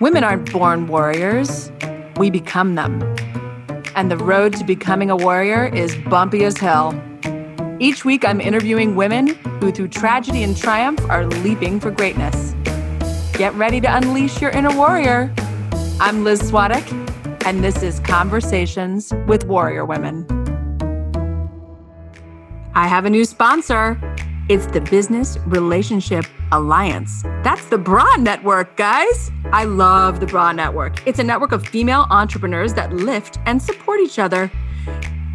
Women aren't born warriors, we become them. And the road to becoming a warrior is bumpy as hell. Each week, I'm interviewing women who, through tragedy and triumph, are leaping for greatness. Get ready to unleash your inner warrior. I'm Liz Swadek, and this is Conversations with Warrior Women. I have a new sponsor. It's the Business Relationship Alliance. That's the Bra Network, guys. I love the Bra Network. It's a network of female entrepreneurs that lift and support each other.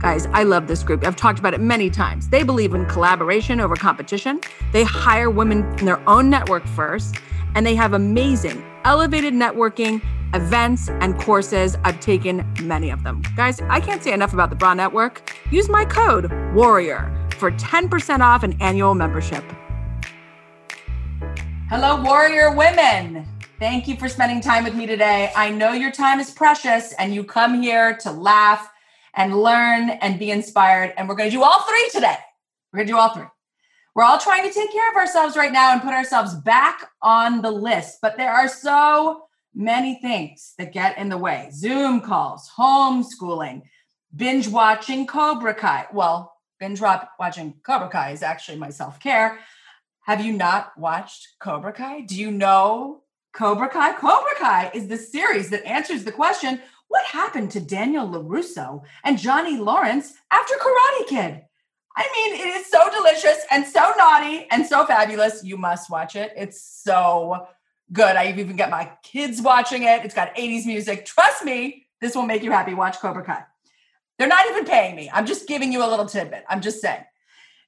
Guys, I love this group. I've talked about it many times. They believe in collaboration over competition. They hire women in their own network first, and they have amazing, elevated networking, events, and courses. I've taken many of them. Guys, I can't say enough about the Bra Network. Use my code WARRIOR for 10% off an annual membership. Hello, warrior women. Thank you for spending time with me today. I know your time is precious and you come here to laugh and learn and be inspired. And we're going to do all three today. We're going to do all three. We're all trying to take care of ourselves right now and put ourselves back on the list, but there are so many things that get in the way Zoom calls, homeschooling, binge watching Cobra Kai. Well, binge watching Cobra Kai is actually my self care. Have you not watched Cobra Kai? Do you know Cobra Kai? Cobra Kai is the series that answers the question what happened to Daniel LaRusso and Johnny Lawrence after Karate Kid? I mean, it is so delicious and so naughty and so fabulous. You must watch it. It's so good. I even get my kids watching it. It's got 80s music. Trust me, this will make you happy. Watch Cobra Kai. They're not even paying me. I'm just giving you a little tidbit. I'm just saying.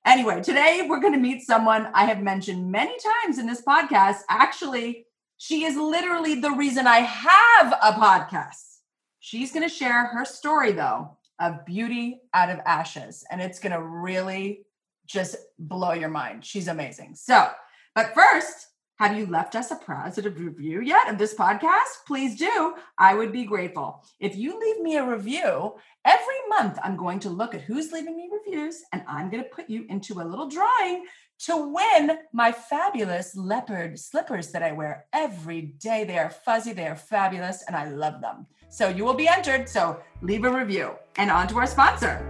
Anyway, today we're going to meet someone I have mentioned many times in this podcast. Actually, she is literally the reason I have a podcast. She's going to share her story, though, of beauty out of ashes. And it's going to really just blow your mind. She's amazing. So, but first, have you left us a positive review yet of this podcast? Please do. I would be grateful. If you leave me a review, every month I'm going to look at who's leaving me reviews and I'm going to put you into a little drawing to win my fabulous leopard slippers that I wear every day. They are fuzzy, they are fabulous, and I love them. So you will be entered. So leave a review. And on to our sponsor.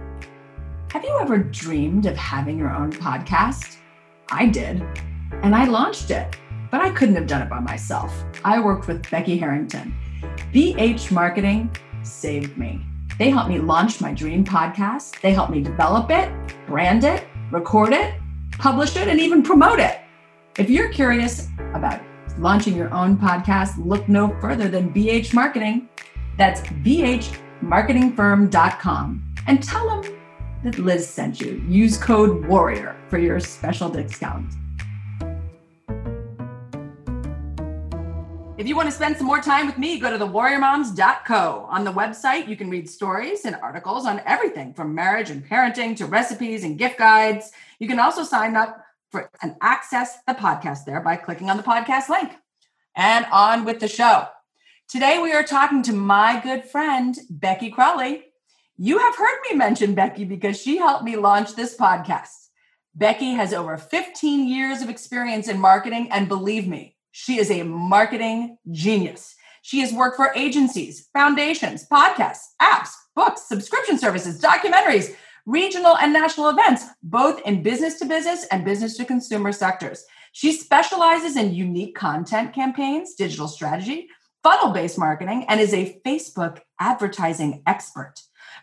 Have you ever dreamed of having your own podcast? I did, and I launched it but I couldn't have done it by myself. I worked with Becky Harrington. BH Marketing saved me. They helped me launch my dream podcast. They helped me develop it, brand it, record it, publish it, and even promote it. If you're curious about launching your own podcast, look no further than BH Marketing. That's bhmarketingfirm.com and tell them that Liz sent you. Use code WARRIOR for your special discount. If you want to spend some more time with me, go to thewarriormoms.co. On the website, you can read stories and articles on everything from marriage and parenting to recipes and gift guides. You can also sign up for and access the podcast there by clicking on the podcast link. And on with the show. Today, we are talking to my good friend, Becky Crowley. You have heard me mention Becky because she helped me launch this podcast. Becky has over 15 years of experience in marketing, and believe me, she is a marketing genius. She has worked for agencies, foundations, podcasts, apps, books, subscription services, documentaries, regional and national events, both in business to business and business to consumer sectors. She specializes in unique content campaigns, digital strategy, funnel based marketing, and is a Facebook advertising expert.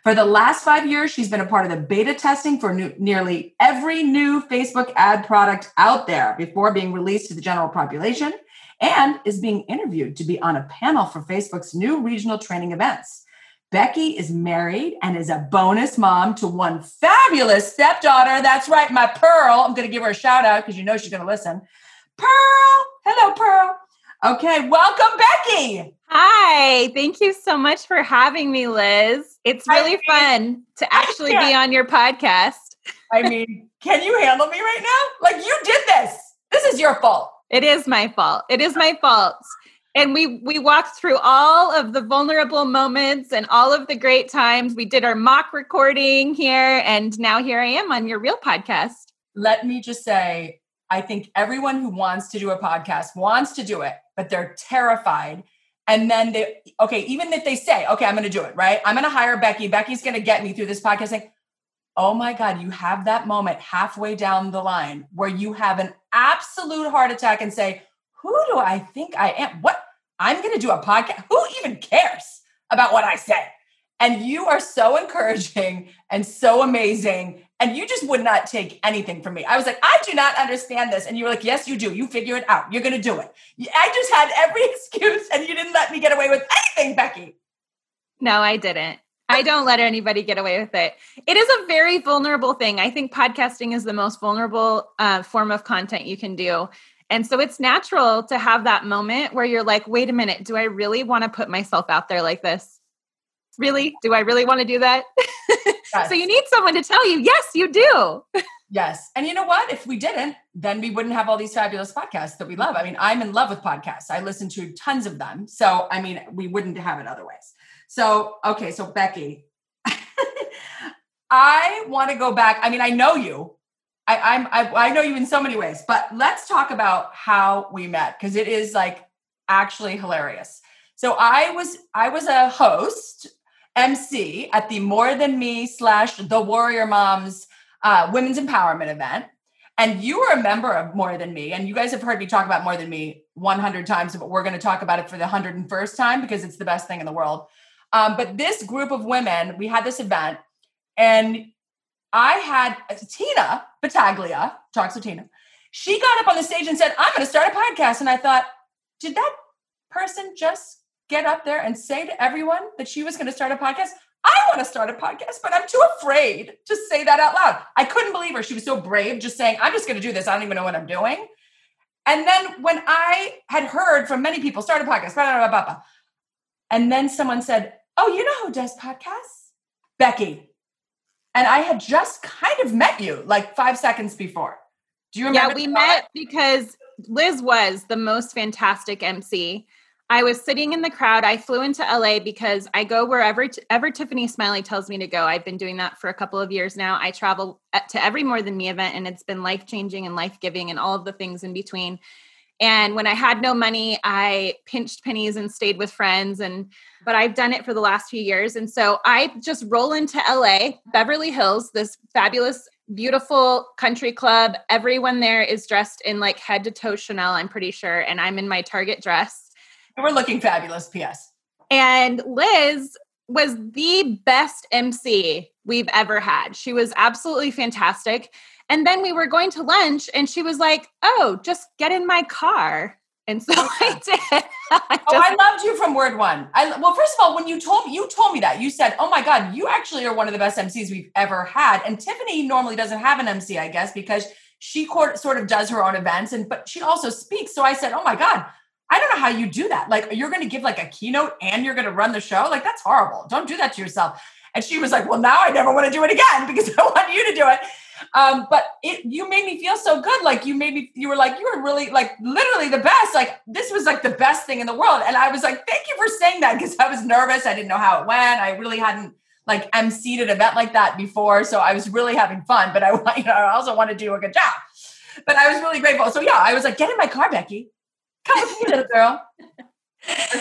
For the last five years, she's been a part of the beta testing for new, nearly every new Facebook ad product out there before being released to the general population and is being interviewed to be on a panel for Facebook's new regional training events. Becky is married and is a bonus mom to one fabulous stepdaughter. That's right, my Pearl. I'm going to give her a shout out because you know she's going to listen. Pearl. Hello, Pearl. Okay, welcome, Becky. Hi, thank you so much for having me, Liz. It's really I mean, fun to actually be on your podcast. I mean, can you handle me right now? Like, you did this. This is your fault. It is my fault. It is my fault. And we we walked through all of the vulnerable moments and all of the great times. We did our mock recording here and now here I am on your real podcast. Let me just say I think everyone who wants to do a podcast wants to do it but they're terrified And then they, okay, even if they say, okay, I'm going to do it, right? I'm going to hire Becky. Becky's going to get me through this podcast. Saying, oh my God, you have that moment halfway down the line where you have an absolute heart attack and say, who do I think I am? What? I'm going to do a podcast. Who even cares about what I say? And you are so encouraging and so amazing. And you just would not take anything from me. I was like, I do not understand this. And you were like, Yes, you do. You figure it out. You're going to do it. I just had every excuse and you didn't let me get away with anything, Becky. No, I didn't. I don't let anybody get away with it. It is a very vulnerable thing. I think podcasting is the most vulnerable uh, form of content you can do. And so it's natural to have that moment where you're like, wait a minute, do I really want to put myself out there like this? Really? Do I really want to do that? Yes. so you need someone to tell you, yes, you do. yes. And you know what? If we didn't, then we wouldn't have all these fabulous podcasts that we love. I mean, I'm in love with podcasts. I listen to tons of them. So, I mean, we wouldn't have it otherwise. So, okay, so Becky, I want to go back. I mean, I know you. I, I'm I, I know you in so many ways, but let's talk about how we met because it is like actually hilarious. So I was I was a host MC at the More Than Me slash The Warrior Moms uh, Women's Empowerment event. And you were a member of More Than Me. And you guys have heard me talk about More Than Me 100 times, but we're going to talk about it for the 101st time because it's the best thing in the world. Um, but this group of women, we had this event, and I had Tina Battaglia, talks to Tina. She got up on the stage and said, I'm going to start a podcast. And I thought, did that person just get up there and say to everyone that she was going to start a podcast? I want to start a podcast, but I'm too afraid to say that out loud. I couldn't believe her. She was so brave, just saying, I'm just going to do this. I don't even know what I'm doing. And then when I had heard from many people, start a podcast, blah, blah, blah, and then someone said, Oh, you know who does podcasts? Becky. And I had just kind of met you like five seconds before. Do you remember? Yeah, we met because Liz was the most fantastic MC. I was sitting in the crowd. I flew into LA because I go wherever ever Tiffany Smiley tells me to go. I've been doing that for a couple of years now. I travel uh, to every More Than Me event, and it's been life changing and life giving, and all of the things in between. And when I had no money, I pinched pennies and stayed with friends. And but I've done it for the last few years, and so I just roll into LA, Beverly Hills, this fabulous beautiful country club. Everyone there is dressed in like head to toe Chanel, I'm pretty sure. And I'm in my Target dress. We're looking fabulous, P.S. And Liz was the best MC we've ever had. She was absolutely fantastic. And then we were going to lunch and she was like, Oh, just get in my car. And so I did. I oh, I loved you from word one. I well, first of all, when you told me, you told me that you said, "Oh my God, you actually are one of the best MCs we've ever had." And Tiffany normally doesn't have an MC, I guess, because she sort of does her own events, and but she also speaks. So I said, "Oh my God, I don't know how you do that. Like, you're going to give like a keynote and you're going to run the show. Like, that's horrible. Don't do that to yourself. And she was like, Well, now I never want to do it again because I want you to do it. Um, but it, you made me feel so good. Like, you made me, you were like, you were really, like, literally the best. Like, this was like the best thing in the world. And I was like, Thank you for saying that because I was nervous. I didn't know how it went. I really hadn't like emceed an event like that before. So I was really having fun, but I, you know, I also want to do a good job. But I was really grateful. So yeah, I was like, get in my car, Becky. Come with me, little girl.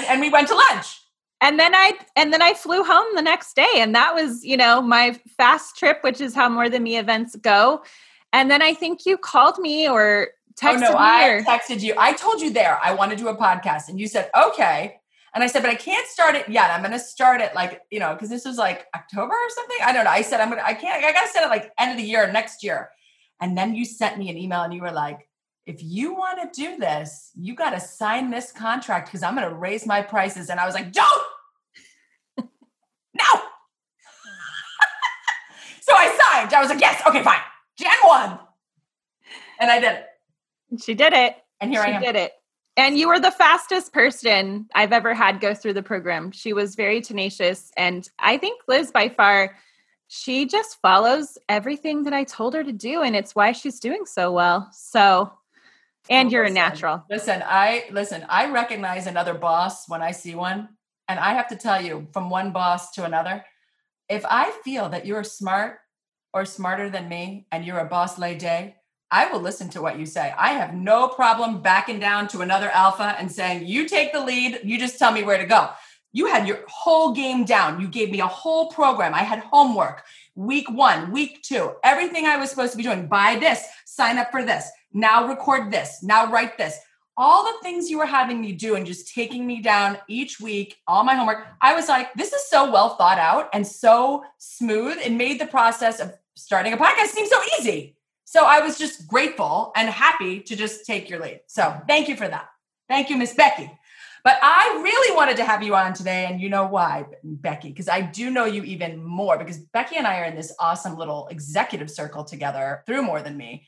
and we went to lunch. And then I and then I flew home the next day, and that was you know my fast trip, which is how more than me events go. And then I think you called me or texted oh, no, me. I or- texted you. I told you there I want to do a podcast, and you said okay. And I said, but I can't start it yet. I'm going to start it like, you know, because this was like October or something. I don't know. I said, I'm going to, I can't, I got to set it like end of the year, next year. And then you sent me an email and you were like, if you want to do this, you got to sign this contract because I'm going to raise my prices. And I was like, don't, no. so I signed. I was like, yes, okay, fine. Jan 1. And I did it. She did it. And here she I am. did it. And you were the fastest person I've ever had go through the program. She was very tenacious. And I think Liz, by far, she just follows everything that I told her to do. And it's why she's doing so well. So and oh, you're listen, a natural. Listen, I listen, I recognize another boss when I see one. And I have to tell you, from one boss to another, if I feel that you're smart or smarter than me and you're a boss lay lady, I will listen to what you say. I have no problem backing down to another alpha and saying, you take the lead, you just tell me where to go. You had your whole game down. You gave me a whole program. I had homework, week one, week two, everything I was supposed to be doing. Buy this, sign up for this, now record this, now write this. All the things you were having me do and just taking me down each week, all my homework. I was like, this is so well thought out and so smooth. It made the process of starting a podcast seem so easy. So I was just grateful and happy to just take your lead. So thank you for that. Thank you, Miss Becky. But I really wanted to have you on today, and you know why, Becky, because I do know you even more because Becky and I are in this awesome little executive circle together through More Than Me.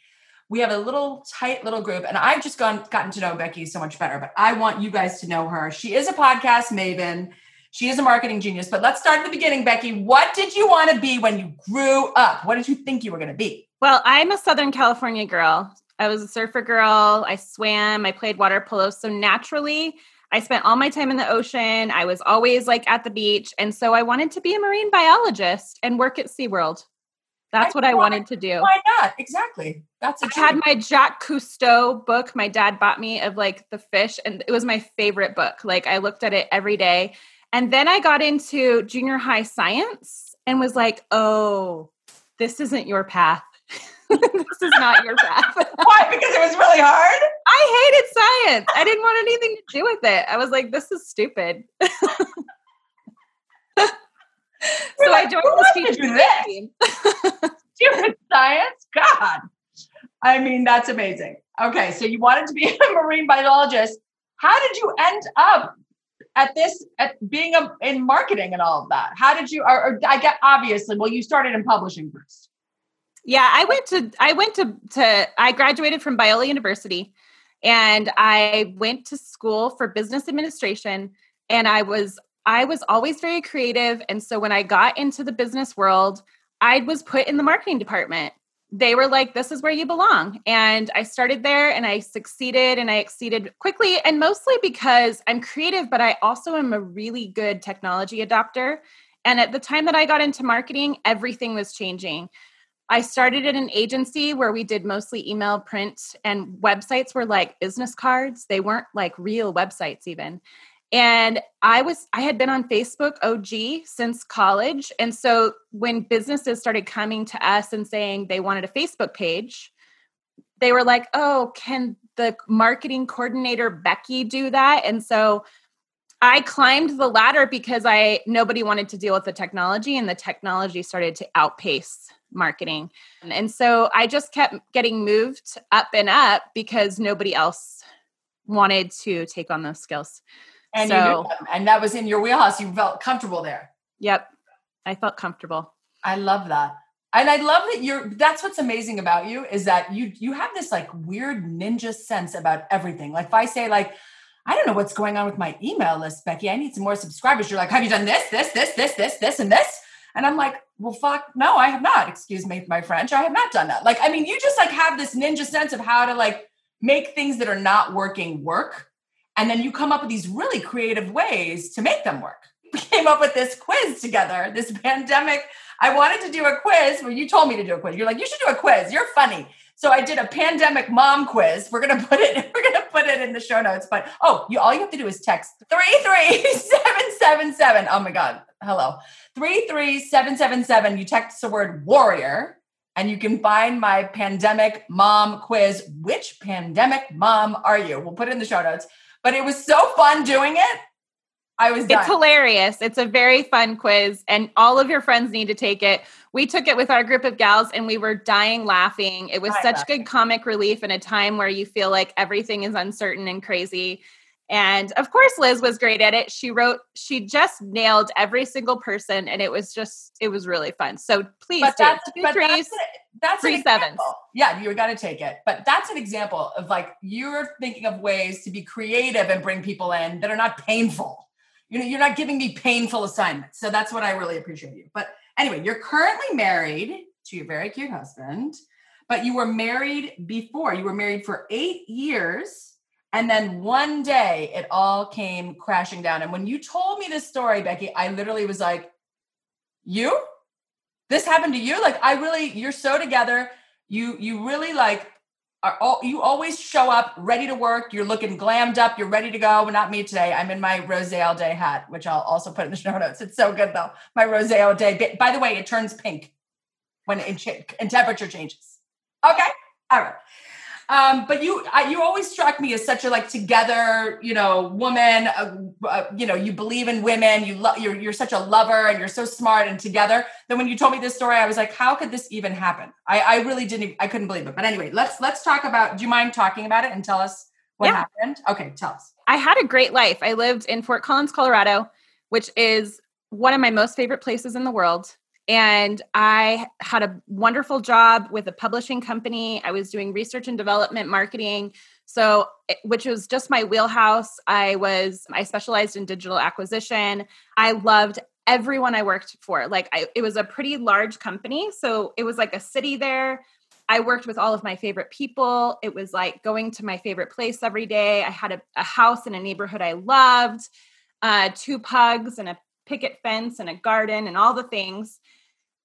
We have a little tight little group, and I've just gone gotten to know Becky so much better. But I want you guys to know her. She is a podcast maven. She is a marketing genius. But let's start at the beginning, Becky. What did you want to be when you grew up? What did you think you were going to be? Well, I'm a Southern California girl. I was a surfer girl. I swam. I played water polo. So naturally, I spent all my time in the ocean. I was always like at the beach. And so I wanted to be a marine biologist and work at SeaWorld. That's I what I wanted to do. Why not? Exactly. That's a I had my Jacques Cousteau book my dad bought me of like the fish, and it was my favorite book. Like I looked at it every day. And then I got into junior high science and was like, oh, this isn't your path. this is not your path. Why? Because it was really hard? I hated science. I didn't want anything to do with it. I was like, this is stupid. so like, I joined the teaching team. Stupid science? God. I mean, that's amazing. Okay, so you wanted to be a marine biologist. How did you end up at this at being a, in marketing and all of that? How did you or, or I get obviously, well, you started in publishing first. Yeah, I went to I went to to I graduated from Biola University and I went to school for business administration and I was I was always very creative and so when I got into the business world, I was put in the marketing department. They were like this is where you belong and I started there and I succeeded and I exceeded quickly and mostly because I'm creative but I also am a really good technology adopter and at the time that I got into marketing everything was changing I started at an agency where we did mostly email, print, and websites were like business cards. They weren't like real websites, even. And I was, I had been on Facebook OG since college. And so when businesses started coming to us and saying they wanted a Facebook page, they were like, oh, can the marketing coordinator Becky do that? And so I climbed the ladder because I nobody wanted to deal with the technology and the technology started to outpace marketing. And so I just kept getting moved up and up because nobody else wanted to take on those skills. And so, and that was in your wheelhouse. You felt comfortable there. Yep. I felt comfortable. I love that. And I love that you're that's what's amazing about you is that you you have this like weird ninja sense about everything. Like if I say like I don't know what's going on with my email list, Becky. I need some more subscribers. You're like, have you done this, this, this, this, this, this, and this? And I'm like, well, fuck, no, I have not. Excuse me, my French. I have not done that. Like, I mean, you just like have this ninja sense of how to like make things that are not working work. And then you come up with these really creative ways to make them work. We came up with this quiz together, this pandemic. I wanted to do a quiz where you told me to do a quiz. You're like, you should do a quiz. You're funny. So I did a pandemic mom quiz. We're gonna put it. We're gonna put it in the show notes. But oh, you all you have to do is text three three seven seven seven. Oh my god, hello three three seven seven seven. You text the word warrior, and you can find my pandemic mom quiz. Which pandemic mom are you? We'll put it in the show notes. But it was so fun doing it. I was. Done. It's hilarious. It's a very fun quiz, and all of your friends need to take it. We took it with our group of gals, and we were dying laughing. It was I such good comic relief in a time where you feel like everything is uncertain and crazy. And of course, Liz was great at it. She wrote, she just nailed every single person, and it was just, it was really fun. So please, but do. that's, but threes, that's, a, that's three sevens. Yeah, you got to take it. But that's an example of like you're thinking of ways to be creative and bring people in that are not painful you know you're not giving me painful assignments so that's what i really appreciate you but anyway you're currently married to your very cute husband but you were married before you were married for eight years and then one day it all came crashing down and when you told me this story becky i literally was like you this happened to you like i really you're so together you you really like are all, you always show up ready to work. You're looking glammed up. You're ready to go. But not me today. I'm in my rose all day hat, which I'll also put in the show notes. It's so good though. My rose all day. By the way, it turns pink when in, in temperature changes. Okay. All right. Um, but you, I, you always struck me as such a like together, you know, woman. Uh, uh, you know, you believe in women. You love. You're you're such a lover, and you're so smart and together. Then when you told me this story, I was like, how could this even happen? I, I really didn't. I couldn't believe it. But anyway, let's let's talk about. Do you mind talking about it and tell us what yeah. happened? Okay, tell us. I had a great life. I lived in Fort Collins, Colorado, which is one of my most favorite places in the world and I had a wonderful job with a publishing company. I was doing research and development marketing. So, which was just my wheelhouse. I was, I specialized in digital acquisition. I loved everyone I worked for. Like, I, it was a pretty large company. So, it was like a city there. I worked with all of my favorite people. It was like going to my favorite place every day. I had a, a house in a neighborhood I loved, uh, two pugs and a picket fence and a garden and all the things.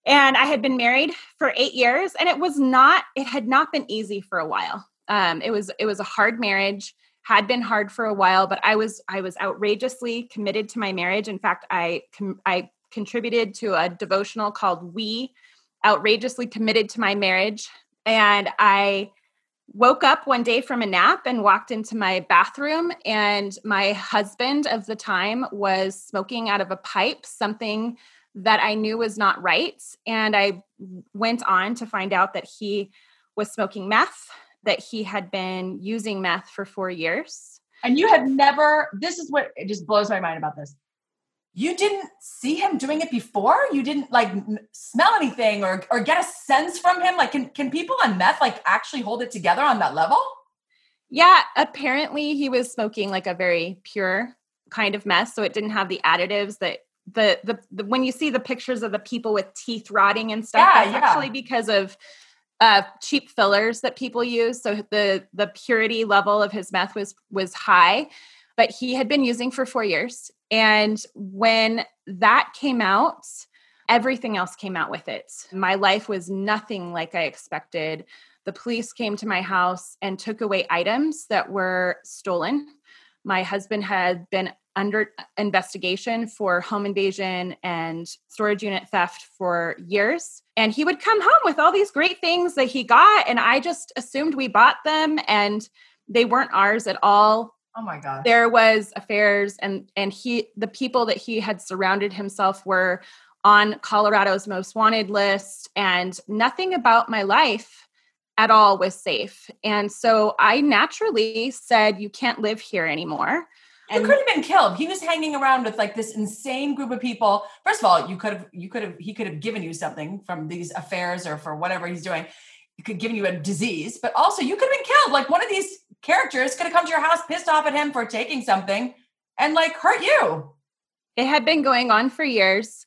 And I had been married for eight years, and it was not, it had not been easy for a while. Um, it was, it was a hard marriage, had been hard for a while, but I was, I was outrageously committed to my marriage. In fact, I, com- I contributed to a devotional called We, outrageously committed to my marriage. And I woke up one day from a nap and walked into my bathroom, and my husband of the time was smoking out of a pipe, something that I knew was not right. And I went on to find out that he was smoking meth, that he had been using meth for four years. And you had never, this is what it just blows my mind about this. You didn't see him doing it before? You didn't like smell anything or, or get a sense from him? Like, can, can people on meth like actually hold it together on that level? Yeah, apparently he was smoking like a very pure kind of meth. So it didn't have the additives that the, the, the when you see the pictures of the people with teeth rotting and stuff, yeah, that's yeah. actually because of uh, cheap fillers that people use. So the the purity level of his meth was was high, but he had been using for four years. And when that came out, everything else came out with it. My life was nothing like I expected. The police came to my house and took away items that were stolen. My husband had been under investigation for home invasion and storage unit theft for years. And he would come home with all these great things that he got. And I just assumed we bought them and they weren't ours at all. Oh my God. There was affairs and and he the people that he had surrounded himself were on Colorado's most wanted list and nothing about my life at all was safe. And so I naturally said, You can't live here anymore. And you could have been killed. He was hanging around with like this insane group of people. First of all, you could have, you could have, he could have given you something from these affairs or for whatever he's doing. He could give you a disease, but also you could have been killed. Like one of these characters could have come to your house pissed off at him for taking something and like hurt you. It had been going on for years.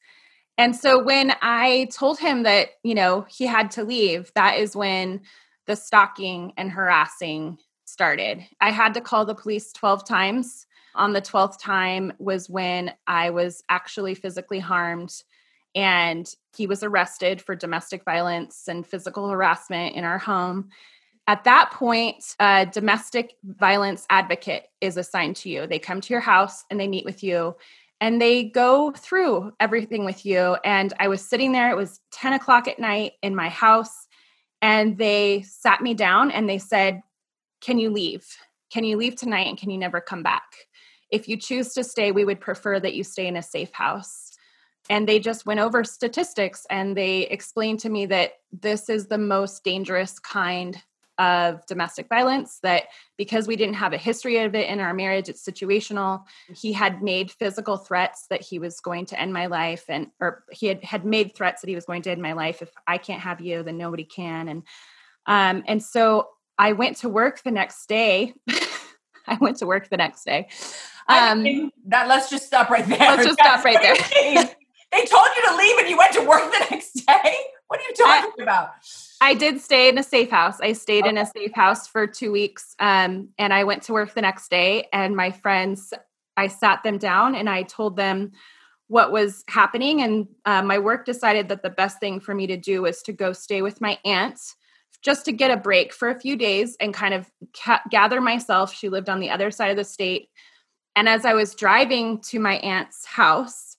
And so when I told him that, you know, he had to leave, that is when the stalking and harassing started. I had to call the police 12 times on the 12th time was when I was actually physically harmed and he was arrested for domestic violence and physical harassment in our home. At that point, a domestic violence advocate is assigned to you. They come to your house and they meet with you and they go through everything with you. And I was sitting there, it was 10 o'clock at night in my house, and they sat me down and they said, Can you leave? Can you leave tonight and can you never come back? if you choose to stay, we would prefer that you stay in a safe house. And they just went over statistics and they explained to me that this is the most dangerous kind of domestic violence that because we didn't have a history of it in our marriage it's situational he had made physical threats that he was going to end my life and or he had, had made threats that he was going to end my life if i can't have you then nobody can and um and so i went to work the next day i went to work the next day um, that let's just stop right there. Let's just That's stop right there. they told you to leave and you went to work the next day. What are you talking I, about? I did stay in a safe house. I stayed okay. in a safe house for two weeks, um, and I went to work the next day. And my friends, I sat them down and I told them what was happening. And uh, my work decided that the best thing for me to do was to go stay with my aunt just to get a break for a few days and kind of ca- gather myself. She lived on the other side of the state. And as I was driving to my aunt's house,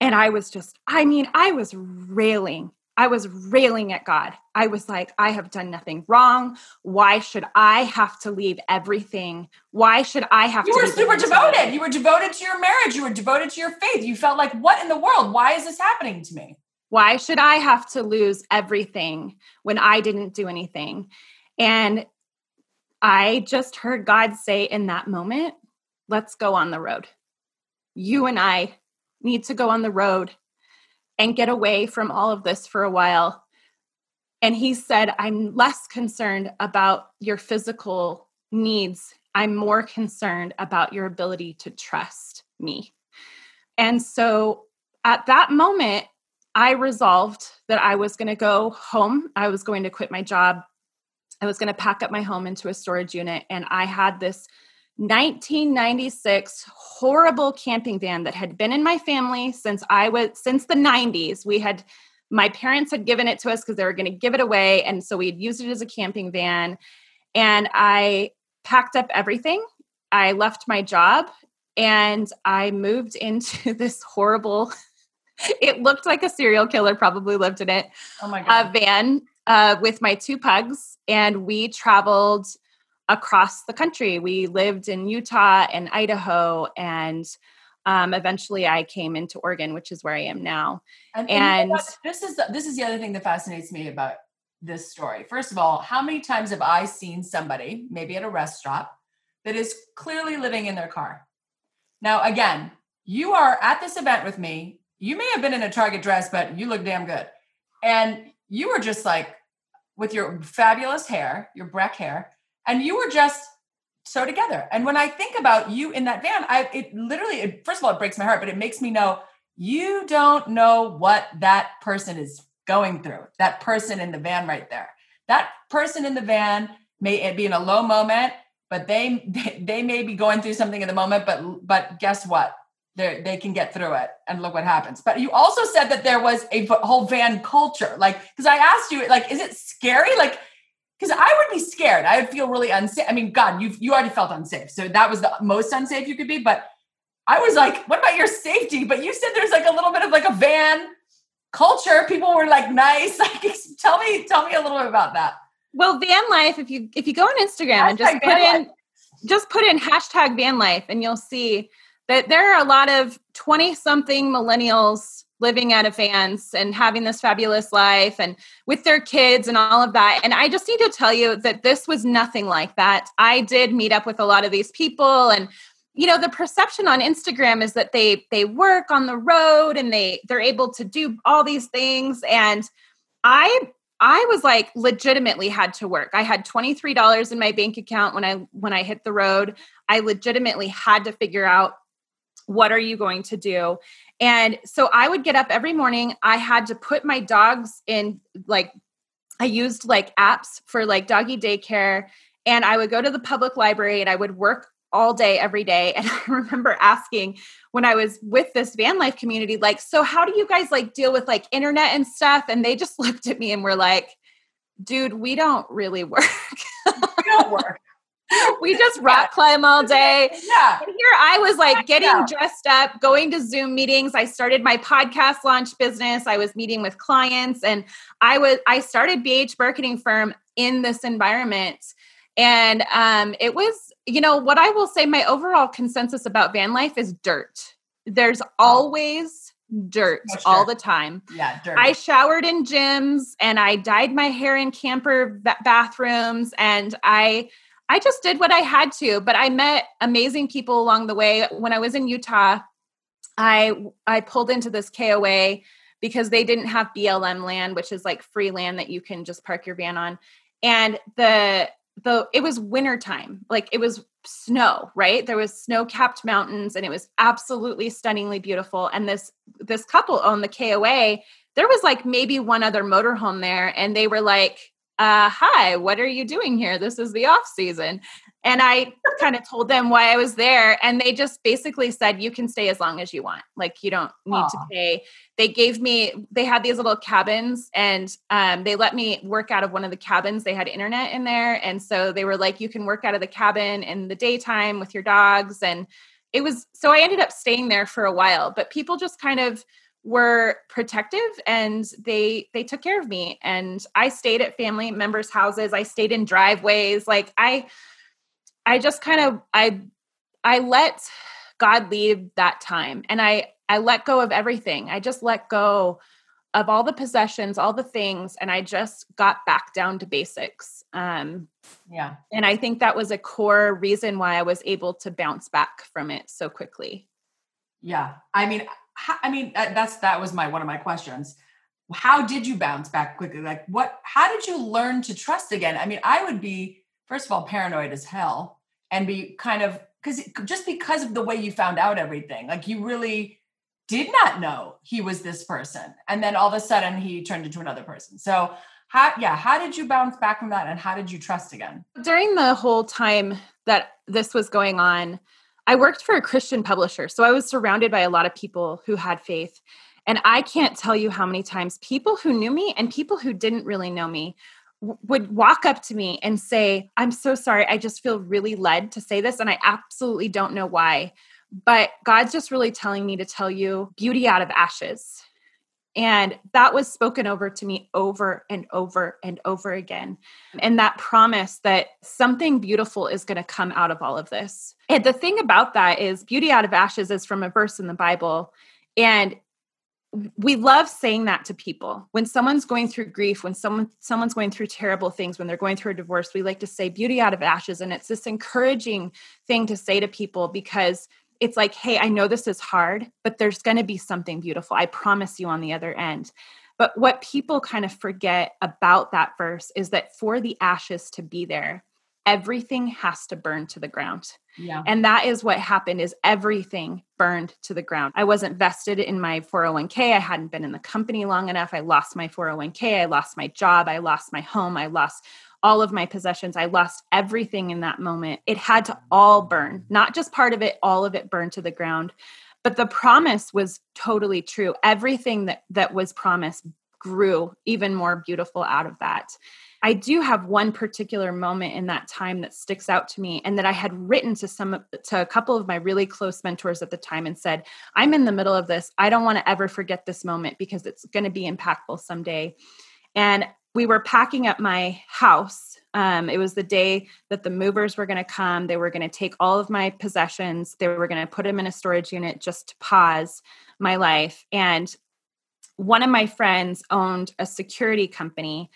and I was just, I mean, I was railing. I was railing at God. I was like, I have done nothing wrong. Why should I have to leave everything? Why should I have you to? You were super devoted. You were devoted to your marriage. You were devoted to your faith. You felt like, what in the world? Why is this happening to me? Why should I have to lose everything when I didn't do anything? And I just heard God say in that moment, let's go on the road. You and I need to go on the road and get away from all of this for a while. And he said, I'm less concerned about your physical needs. I'm more concerned about your ability to trust me. And so at that moment, I resolved that I was going to go home. I was going to quit my job. I was going to pack up my home into a storage unit. And I had this 1996 horrible camping van that had been in my family since I was since the 90s. We had my parents had given it to us because they were going to give it away. And so we had used it as a camping van. And I packed up everything. I left my job and I moved into this horrible it looked like a serial killer probably lived in it. Oh my god. A van uh, with my two pugs, and we traveled across the country. We lived in Utah and Idaho, and um, eventually I came into Oregon, which is where I am now. And, and, and this is this is the other thing that fascinates me about this story. First of all, how many times have I seen somebody, maybe at a restaurant, that is clearly living in their car? Now, again, you are at this event with me you may have been in a Target dress, but you look damn good. And you were just like with your fabulous hair, your Breck hair, and you were just so together. And when I think about you in that van, I it literally, it, first of all, it breaks my heart, but it makes me know you don't know what that person is going through. That person in the van right there. That person in the van may be in a low moment, but they they, may be going through something in the moment. But but guess what? they they can get through it and look what happens. But you also said that there was a whole van culture. Like, because I asked you, like, is it scary? Like, because I would be scared. I would feel really unsafe. I mean, God, you you already felt unsafe, so that was the most unsafe you could be. But I was like, what about your safety? But you said there's like a little bit of like a van culture. People were like nice. Like, tell me, tell me a little bit about that. Well, van life. If you if you go on Instagram hashtag and just put in life. just put in hashtag van life, and you'll see that there are a lot of 20 something millennials living at of vans and having this fabulous life and with their kids and all of that. And I just need to tell you that this was nothing like that. I did meet up with a lot of these people and you know the perception on Instagram is that they they work on the road and they they're able to do all these things and I I was like legitimately had to work. I had $23 in my bank account when I when I hit the road. I legitimately had to figure out what are you going to do? And so I would get up every morning. I had to put my dogs in like, I used like apps for like doggy daycare. And I would go to the public library and I would work all day, every day. And I remember asking when I was with this van life community, like, so how do you guys like deal with like internet and stuff? And they just looked at me and were like, dude, we don't really work. we don't work. we just rock climb all day. Yeah. And here I was like getting yeah. dressed up, going to Zoom meetings. I started my podcast launch business. I was meeting with clients and I was I started BH marketing firm in this environment. And um, it was, you know, what I will say my overall consensus about van life is dirt. There's always dirt sure. all the time. Yeah, dirt. I showered in gyms and I dyed my hair in camper bathrooms and I I just did what I had to, but I met amazing people along the way. When I was in Utah, I I pulled into this KOA because they didn't have BLM land, which is like free land that you can just park your van on. And the the it was wintertime. Like it was snow, right? There was snow-capped mountains and it was absolutely stunningly beautiful. And this this couple owned the KOA. There was like maybe one other motorhome there and they were like uh, hi, what are you doing here? This is the off season. And I kind of told them why I was there. And they just basically said, you can stay as long as you want. Like, you don't need Aww. to pay. They gave me, they had these little cabins and um, they let me work out of one of the cabins. They had internet in there. And so they were like, you can work out of the cabin in the daytime with your dogs. And it was, so I ended up staying there for a while. But people just kind of, were protective and they they took care of me. And i stayed at family members houses. I stayed in driveways. Like i i just kind of i i let god lead that time. And i i let go of everything. I just let go of all the possessions all the things and i just got back down to basics. Um yeah. and i think that was a core reason why i was able to bounce back from it so quickly. Yeah. I mean how, I mean, that's that was my one of my questions. How did you bounce back quickly? Like, what? How did you learn to trust again? I mean, I would be first of all paranoid as hell, and be kind of because just because of the way you found out everything, like you really did not know he was this person, and then all of a sudden he turned into another person. So how yeah how did you bounce back from that and how did you trust again during the whole time that this was going on I worked for a Christian publisher. So I was surrounded by a lot of people who had faith. And I can't tell you how many times people who knew me and people who didn't really know me w- would walk up to me and say, I'm so sorry. I just feel really led to say this. And I absolutely don't know why. But God's just really telling me to tell you beauty out of ashes. And that was spoken over to me over and over and over again. And that promise that something beautiful is going to come out of all of this. And the thing about that is, beauty out of ashes is from a verse in the Bible. And we love saying that to people when someone's going through grief when someone someone's going through terrible things when they're going through a divorce we like to say beauty out of ashes and it's this encouraging thing to say to people because it's like, hey, I know this is hard, but there's going to be something beautiful. I promise you on the other end. But what people kind of forget about that verse is that for the ashes to be there, everything has to burn to the ground. Yeah. And that is what happened is everything burned to the ground. I wasn't vested in my 401k. I hadn't been in the company long enough. I lost my 401k. I lost my job. I lost my home. I lost all of my possessions. I lost everything in that moment. It had to all burn, not just part of it, all of it burned to the ground. But the promise was totally true. Everything that, that was promised grew even more beautiful out of that. I do have one particular moment in that time that sticks out to me and that I had written to some to a couple of my really close mentors at the time and said, "I'm in the middle of this. I don't want to ever forget this moment because it's going to be impactful someday." And we were packing up my house. Um, it was the day that the movers were going to come. They were going to take all of my possessions. They were going to put them in a storage unit just to pause my life. And one of my friends owned a security company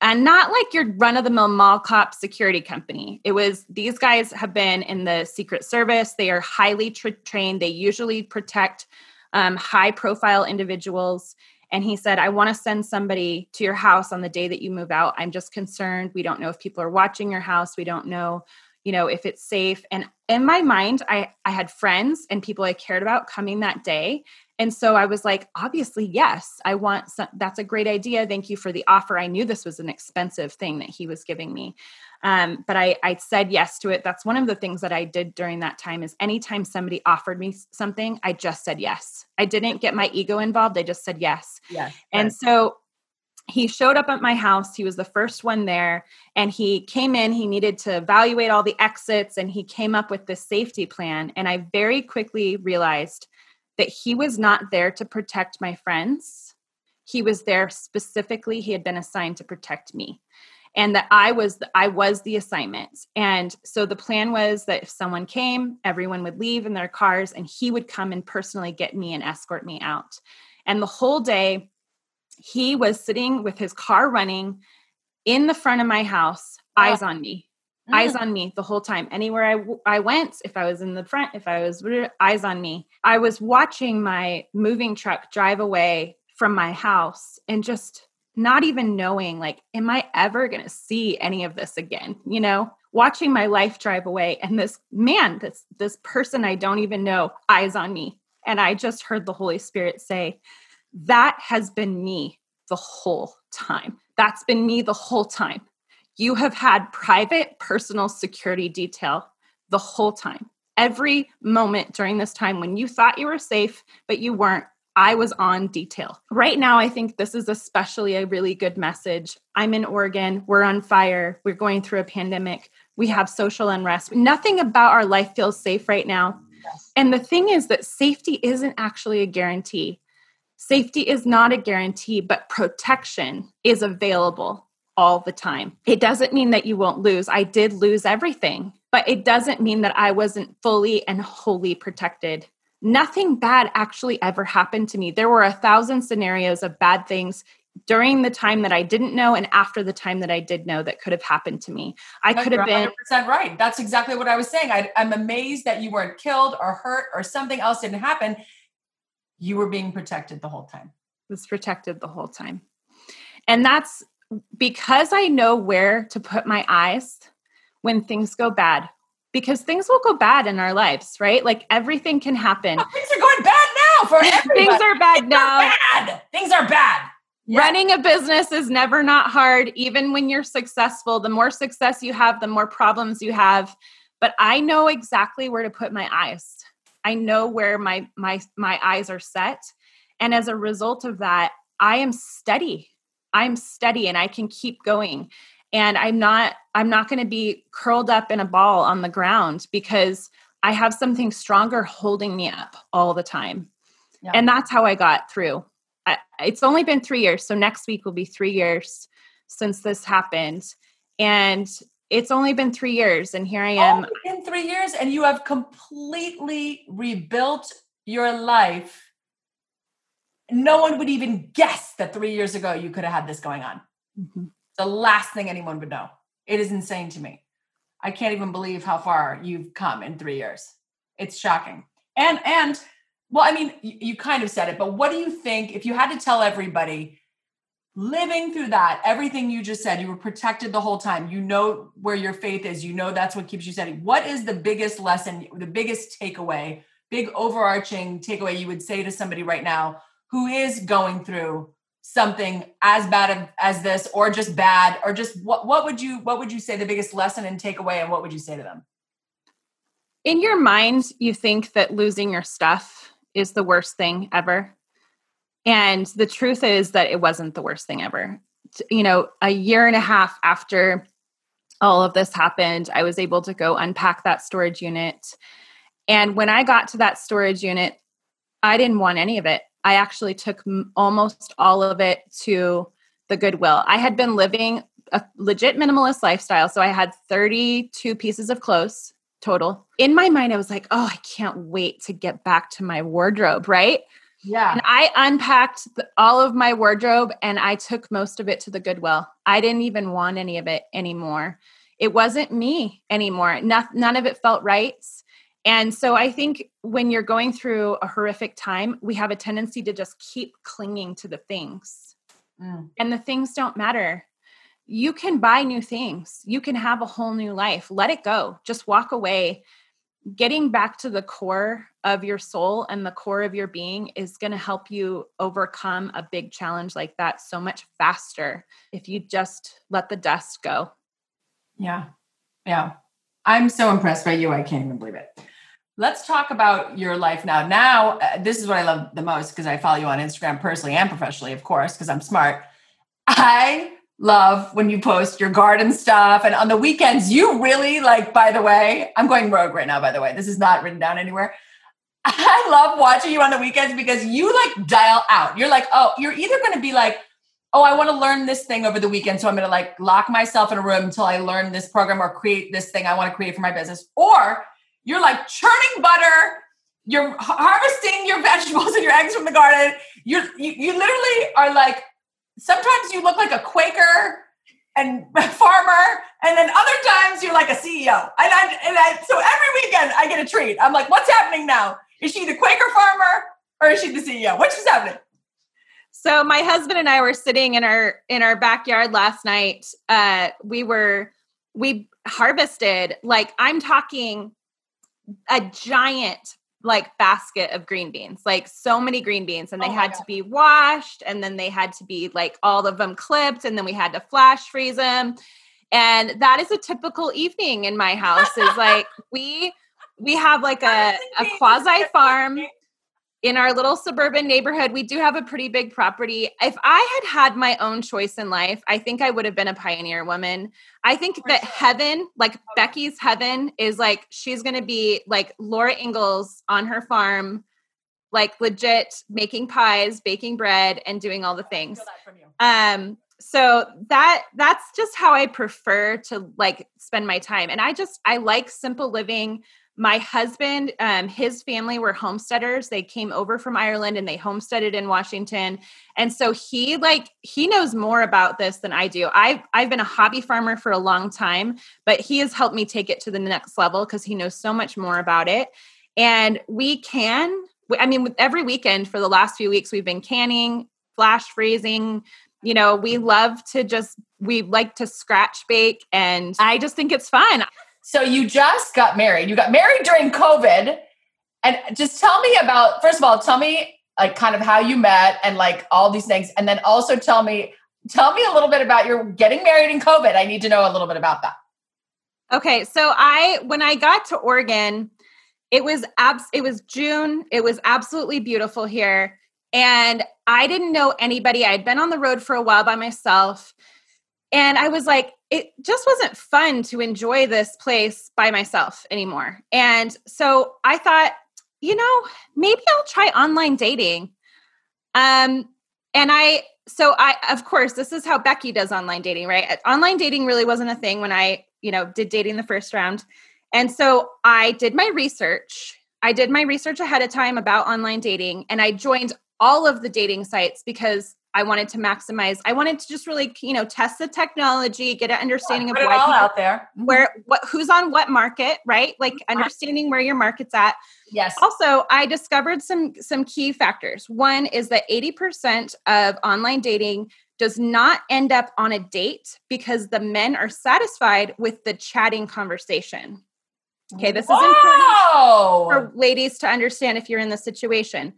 and not like your run of the mill mall cop security company. It was these guys have been in the Secret Service. They are highly tra- trained. They usually protect um, high profile individuals. And he said, I want to send somebody to your house on the day that you move out. I'm just concerned. We don't know if people are watching your house. We don't know, you know, if it's safe. And in my mind, I, I had friends and people I cared about coming that day. And so I was like, obviously, yes, I want some, that's a great idea. Thank you for the offer. I knew this was an expensive thing that he was giving me. Um, but I, I said yes to it. That's one of the things that I did during that time is anytime somebody offered me something, I just said yes. I didn't get my ego involved. I just said yes. Yes. And so he showed up at my house. He was the first one there and he came in. He needed to evaluate all the exits and he came up with this safety plan. And I very quickly realized that he was not there to protect my friends. He was there specifically, he had been assigned to protect me. And that I was the, I was the assignment. And so the plan was that if someone came, everyone would leave in their cars and he would come and personally get me and escort me out. And the whole day he was sitting with his car running in the front of my house, oh. eyes on me mm. eyes on me the whole time. Anywhere I, I went, if I was in the front, if I was eyes on me. I was watching my moving truck drive away from my house and just not even knowing like am i ever going to see any of this again you know watching my life drive away and this man this this person i don't even know eyes on me and i just heard the holy spirit say that has been me the whole time that's been me the whole time You have had private personal security detail the whole time. Every moment during this time when you thought you were safe, but you weren't, I was on detail. Right now, I think this is especially a really good message. I'm in Oregon. We're on fire. We're going through a pandemic. We have social unrest. Nothing about our life feels safe right now. Yes. And the thing is that safety isn't actually a guarantee. Safety is not a guarantee, but protection is available all the time. It doesn't mean that you won't lose. I did lose everything, but it doesn't mean that I wasn't fully and wholly protected nothing bad actually ever happened to me. There were a thousand scenarios of bad things during the time that I didn't know and after the time that I did know that could have happened to me. I could have been 100% right. That's exactly what I was saying. I, I'm amazed that you weren't killed or hurt or something else didn't happen. You were being protected the whole time. Was protected the whole time. And that's because I know where to put my eyes when things go bad because things will go bad in our lives, right? Like everything can happen. Oh, things are going bad now for everybody. things are bad things now. Are bad. Things are bad. Yeah. Running a business is never not hard, even when you're successful. The more success you have, the more problems you have. But I know exactly where to put my eyes. I know where my my my eyes are set. And as a result of that, I am steady. I'm steady and I can keep going and i'm not i'm not going to be curled up in a ball on the ground because i have something stronger holding me up all the time yeah. and that's how i got through I, it's only been three years so next week will be three years since this happened and it's only been three years and here i am in three years and you have completely rebuilt your life no one would even guess that three years ago you could have had this going on mm-hmm the last thing anyone would know. It is insane to me. I can't even believe how far you've come in three years. It's shocking. And and well, I mean, you, you kind of said it, but what do you think if you had to tell everybody living through that, everything you just said, you were protected the whole time. You know where your faith is. You know that's what keeps you steady. What is the biggest lesson, the biggest takeaway, big overarching takeaway you would say to somebody right now who is going through something as bad as this or just bad or just what what would you what would you say the biggest lesson and takeaway and what would you say to them in your mind you think that losing your stuff is the worst thing ever and the truth is that it wasn't the worst thing ever you know a year and a half after all of this happened i was able to go unpack that storage unit and when i got to that storage unit i didn't want any of it I actually took m- almost all of it to the Goodwill. I had been living a legit minimalist lifestyle. So I had 32 pieces of clothes total. In my mind, I was like, oh, I can't wait to get back to my wardrobe, right? Yeah. And I unpacked the, all of my wardrobe and I took most of it to the Goodwill. I didn't even want any of it anymore. It wasn't me anymore. No, none of it felt right. And so I think when you're going through a horrific time, we have a tendency to just keep clinging to the things. Mm. And the things don't matter. You can buy new things. You can have a whole new life. Let it go. Just walk away. Getting back to the core of your soul and the core of your being is going to help you overcome a big challenge like that so much faster if you just let the dust go. Yeah. Yeah. I'm so impressed by you. I can't even believe it. Let's talk about your life now. Now, uh, this is what I love the most because I follow you on Instagram personally and professionally, of course, because I'm smart. I love when you post your garden stuff and on the weekends you really like by the way i'm going rogue right now by the way this is not written down anywhere i love watching you on the weekends because you like dial out you're like oh you're either going to be like oh i want to learn this thing over the weekend so i'm going to like lock myself in a room until i learn this program or create this thing i want to create for my business or you're like churning butter. You're harvesting your vegetables and your eggs from the garden. You're, you, you literally are like, sometimes you look like a Quaker and farmer, and then other times you're like a CEO. And I, and I, so every weekend I get a treat. I'm like, what's happening now? Is she the Quaker farmer or is she the CEO? Which is happening? So my husband and I were sitting in our in our backyard last night. Uh, we were we harvested like I'm talking a giant like basket of green beans, like so many green beans, and they oh had God. to be washed, and then they had to be like all of them clipped, and then we had to flash freeze them. And that is a typical evening in my house is like we we have like a, a quasi farm in our little suburban neighborhood, we do have a pretty big property. If I had had my own choice in life, I think I would have been a pioneer woman. I think that heaven, like Becky's heaven, is like she's going to be like Laura Ingalls on her farm, like legit making pies, baking bread, and doing all the things. Um, so that that's just how I prefer to like spend my time, and I just I like simple living my husband um, his family were homesteaders. They came over from ireland and they homesteaded in washington. And so he like he knows more about this than i do. I've i've been a hobby farmer for a long time but he has helped me take it to the next level because he knows so much more about it. And we can i mean every weekend for the last few weeks we've been canning flash freezing. You know we love to just we like to scratch bake and i just think it's fun so you just got married. You got married during COVID. And just tell me about, first of all, tell me like kind of how you met and like all these things. And then also tell me, tell me a little bit about your getting married in COVID. I need to know a little bit about that. Okay. So I, when I got to Oregon, it was abs it was June. It was absolutely beautiful here. And I didn't know anybody. I had been on the road for a while by myself. And I was like, it just wasn't fun to enjoy this place by myself anymore. And so I thought, you know, maybe I'll try online dating. Um, and I, so I, of course, this is how Becky does online dating, right? Online dating really wasn't a thing when I, you know, did dating the first round. And so I did my research. I did my research ahead of time about online dating and I joined all of the dating sites because I wanted to maximize. I wanted to just really, you know, test the technology, get an understanding yeah, of what all out there, mm-hmm. where what who's on what market, right? Like understanding where your market's at. Yes. Also, I discovered some some key factors. One is that eighty percent of online dating does not end up on a date because the men are satisfied with the chatting conversation. Okay, this Whoa! is important for ladies to understand if you're in the situation.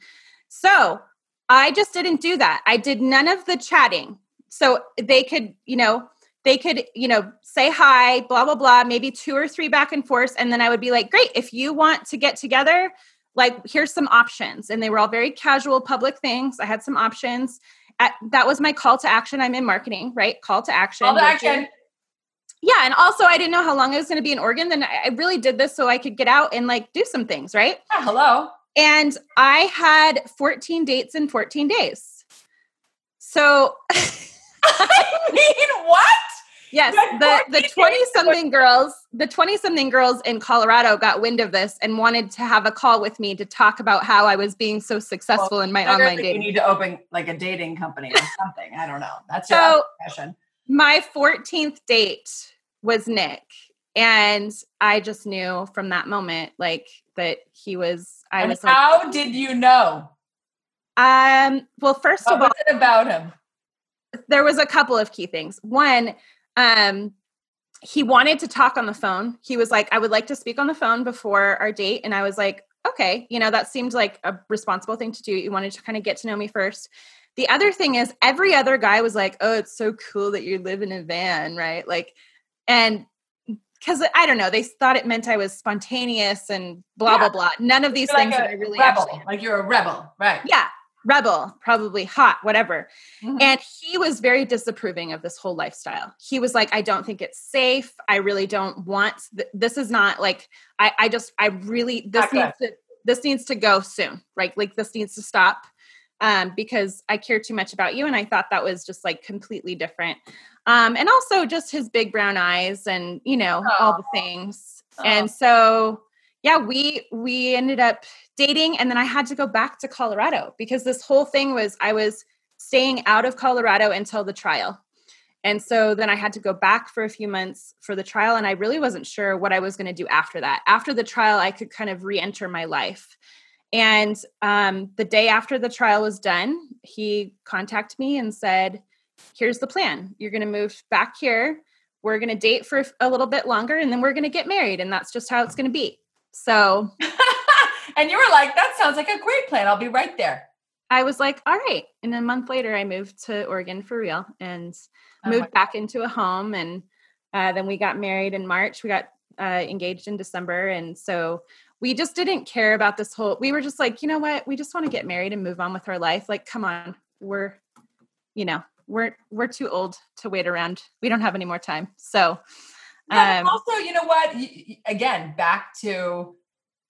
So I just didn't do that. I did none of the chatting. So they could, you know, they could, you know, say hi, blah, blah, blah, maybe two or three back and forth. And then I would be like, great, if you want to get together, like, here's some options. And they were all very casual public things. I had some options. At, that was my call to action. I'm in marketing, right? Call to action. Call to action. Yeah. And also, I didn't know how long I was going to be in Oregon. Then I really did this so I could get out and like do some things, right? Yeah, hello. And I had 14 dates in 14 days. So I mean, what? Yes, the the 20 something girls, the 20 something girls in Colorado got wind of this and wanted to have a call with me to talk about how I was being so successful well, in my online dating. You need to open like a dating company or something. I don't know. That's so your My 14th date was Nick. And I just knew from that moment, like that he was. I and was. How like, did you know? Um. Well, first what of all, about him? There was a couple of key things. One, um, he wanted to talk on the phone. He was like, "I would like to speak on the phone before our date," and I was like, "Okay." You know, that seemed like a responsible thing to do. You wanted to kind of get to know me first. The other thing is, every other guy was like, "Oh, it's so cool that you live in a van, right?" Like, and because I don't know, they thought it meant I was spontaneous and blah yeah. blah blah. None of these you're things like that I really rebel, actually like you're a rebel, right? Yeah, rebel, probably hot, whatever. Mm-hmm. And he was very disapproving of this whole lifestyle. He was like, I don't think it's safe. I really don't want. Th- this is not like I. I just. I really. This needs to. This needs to go soon. Right. Like this needs to stop. Um, because I care too much about you, and I thought that was just like completely different. Um, and also just his big brown eyes and you know oh. all the things. Oh. and so yeah we we ended up dating and then i had to go back to colorado because this whole thing was i was staying out of colorado until the trial. And so then i had to go back for a few months for the trial and i really wasn't sure what i was going to do after that. After the trial i could kind of re-enter my life and um, the day after the trial was done he contacted me and said here's the plan. You're going to move back here. We're going to date for a little bit longer and then we're going to get married and that's just how it's going to be. So and you were like that sounds like a great plan. I'll be right there. I was like all right. And a month later i moved to oregon for real and oh moved back into a home and Uh, then we got married in March. We got uh, engaged in December, and so we just didn't care about this whole. We were just like, you know what? We just want to get married and move on with our life. Like, come on, we're, you know, we're we're too old to wait around. We don't have any more time. So, yeah, um, also, you know what? Again, back to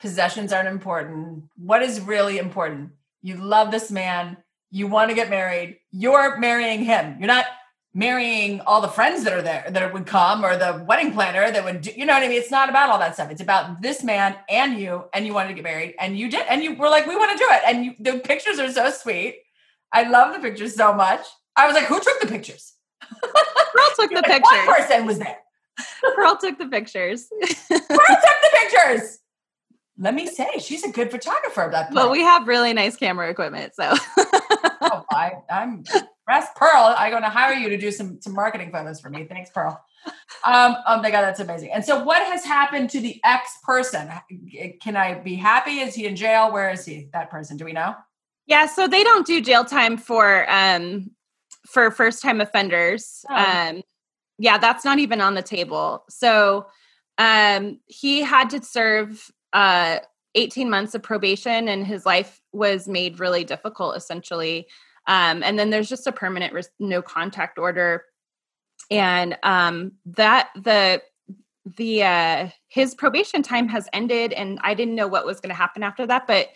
possessions aren't important. What is really important? You love this man. You want to get married. You're marrying him. You're not marrying all the friends that are there that would come or the wedding planner that would do, you know what I mean? It's not about all that stuff. It's about this man and you, and you wanted to get married and you did. And you were like, we want to do it. And you, the pictures are so sweet. I love the pictures so much. I was like, who took the pictures? Pearl took the pictures. One person was there. Pearl took the pictures. Pearl took the pictures let me say she's a good photographer. That well, we have really nice camera equipment, so. oh, I, I'm impressed, Pearl. I'm going to hire you to do some some marketing photos for me. Thanks, Pearl. Um, oh my God, that's amazing. And so, what has happened to the ex person? Can I be happy? Is he in jail? Where is he? That person? Do we know? Yeah, so they don't do jail time for um for first time offenders. Oh. Um, yeah, that's not even on the table. So um he had to serve uh, 18 months of probation and his life was made really difficult essentially um, and then there's just a permanent res- no contact order and um, that the the uh, his probation time has ended and i didn't know what was going to happen after that but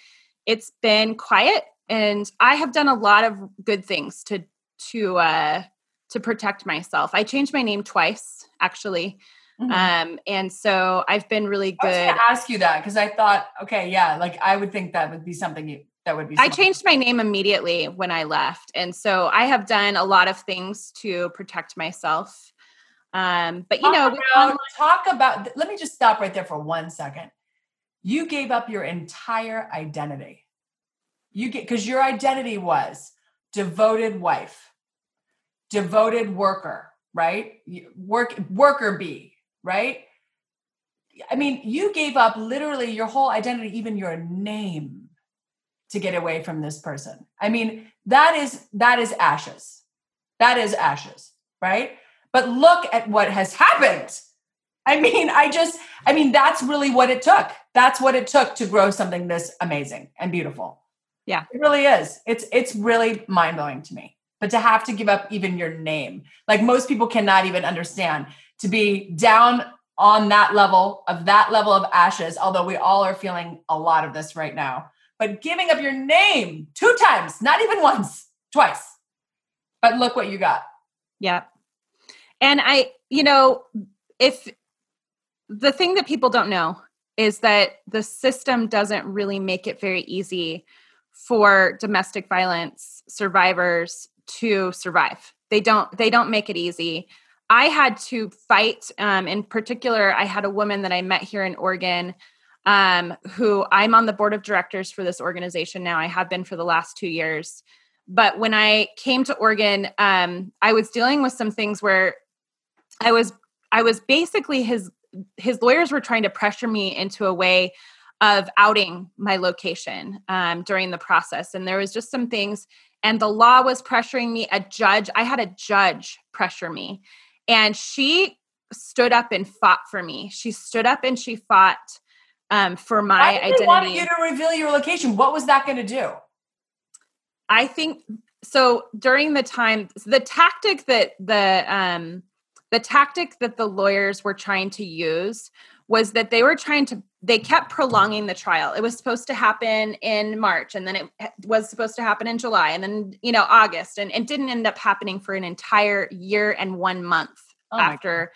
it's been quiet and i have done a lot of good things to to uh to protect myself i changed my name twice actually Mm-hmm. Um, and so I've been really good. I was to ask you that because I thought, okay, yeah, like I would think that would be something you, that would be. I changed my name immediately when I left, and so I have done a lot of things to protect myself. Um, but you talk know, about, talk about. Let me just stop right there for one second. You gave up your entire identity. You get because your identity was devoted wife, devoted worker, right? Work worker bee, right? I mean, you gave up literally your whole identity, even your name, to get away from this person. I mean, that is that is ashes. That is ashes, right? But look at what has happened. I mean, I just, I mean, that's really what it took. That's what it took to grow something this amazing and beautiful. Yeah. It really is. It's it's really mind-blowing to me. But to have to give up even your name, like most people cannot even understand to be down on that level of that level of ashes, although we all are feeling a lot of this right now. But giving up your name two times, not even once, twice. But look what you got. Yeah. And I, you know, if the thing that people don't know is that the system doesn't really make it very easy for domestic violence survivors to survive. They don't they don't make it easy. I had to fight. Um, in particular, I had a woman that I met here in Oregon um, who I'm on the board of directors for this organization now. I have been for the last two years. But when I came to Oregon, um, I was dealing with some things where I was I was basically his his lawyers were trying to pressure me into a way of outing my location um, during the process, and there was just some things. And the law was pressuring me. A judge, I had a judge pressure me, and she stood up and fought for me. She stood up and she fought um, for my Why did identity. They wanted you to reveal your location. What was that going to do? I think so. During the time, the tactic that the um, the tactic that the lawyers were trying to use was that they were trying to they kept prolonging the trial it was supposed to happen in march and then it was supposed to happen in july and then you know august and it didn't end up happening for an entire year and one month oh after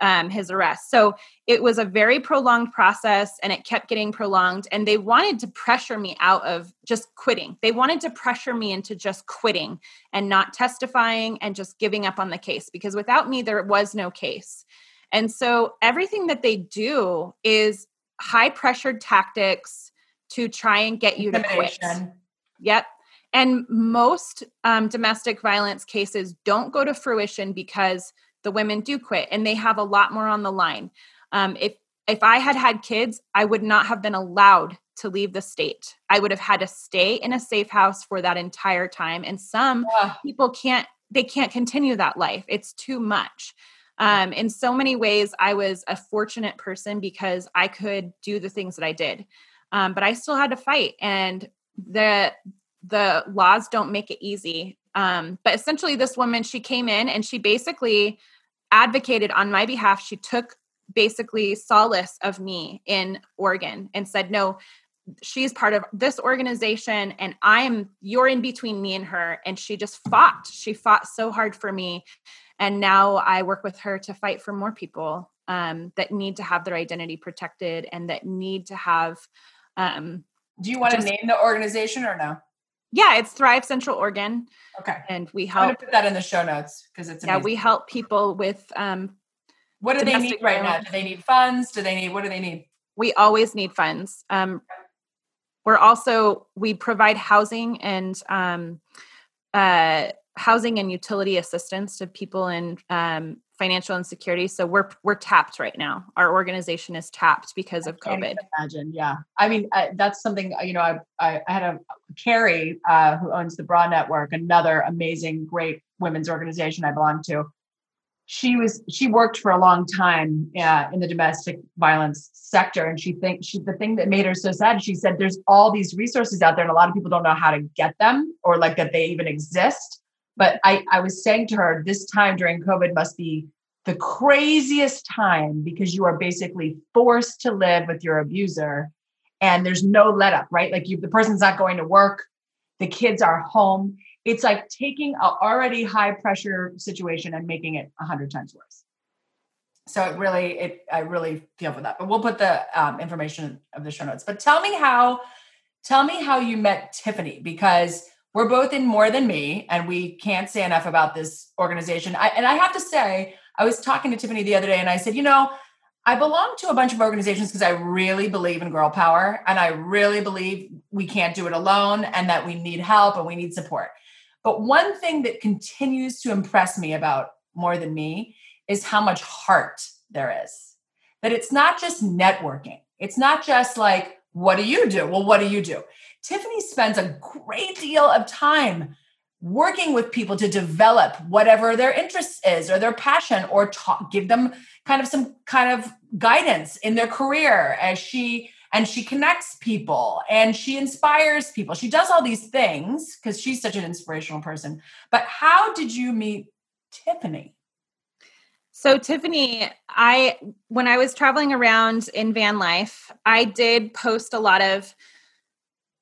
um, his arrest so it was a very prolonged process and it kept getting prolonged and they wanted to pressure me out of just quitting they wanted to pressure me into just quitting and not testifying and just giving up on the case because without me there was no case and so everything that they do is high pressured tactics to try and get you to quit. Yep. And most um, domestic violence cases don't go to fruition because the women do quit and they have a lot more on the line. Um, if if I had had kids, I would not have been allowed to leave the state. I would have had to stay in a safe house for that entire time. And some yeah. people can't they can't continue that life. It's too much. Um, in so many ways, I was a fortunate person because I could do the things that I did, um, but I still had to fight, and the the laws don't make it easy. Um, but essentially, this woman she came in and she basically advocated on my behalf. She took basically solace of me in Oregon and said, "No, she's part of this organization and i am you're in between me and her. And she just fought. She fought so hard for me. And now i work with her to fight for more people um, that need to have their identity protected and that need to have um, do you want just, to name the organization or no yeah it's thrive central oregon. Okay. And we help i'm going to put that in the show notes because it's amazing. yeah we help people with um, what do they need right now? do they need funds? Do they need what do they need? We always need funds. Um, we're also we provide housing and um, uh, housing and utility assistance to people in um, financial insecurity. So we're we're tapped right now. Our organization is tapped because of COVID. Imagine, yeah. I mean, uh, that's something you know. I I, I had a Carrie uh, who owns the Bra Network, another amazing, great women's organization I belong to she was she worked for a long time uh, in the domestic violence sector and she thinks she the thing that made her so sad she said there's all these resources out there and a lot of people don't know how to get them or like that they even exist but i i was saying to her this time during covid must be the craziest time because you are basically forced to live with your abuser and there's no let up right like you the person's not going to work the kids are home it's like taking a already high pressure situation and making it a hundred times worse. So it really, it I really feel for that. But we'll put the um, information of the show notes. But tell me how, tell me how you met Tiffany because we're both in more than me, and we can't say enough about this organization. I, and I have to say, I was talking to Tiffany the other day, and I said, you know, I belong to a bunch of organizations because I really believe in girl power and I really believe we can't do it alone and that we need help and we need support. But one thing that continues to impress me about more than me is how much heart there is. That it's not just networking, it's not just like, what do you do? Well, what do you do? Tiffany spends a great deal of time working with people to develop whatever their interest is or their passion or talk, give them kind of some kind of guidance in their career as she and she connects people and she inspires people. She does all these things because she's such an inspirational person. But how did you meet Tiffany? So Tiffany, I when I was traveling around in van life, I did post a lot of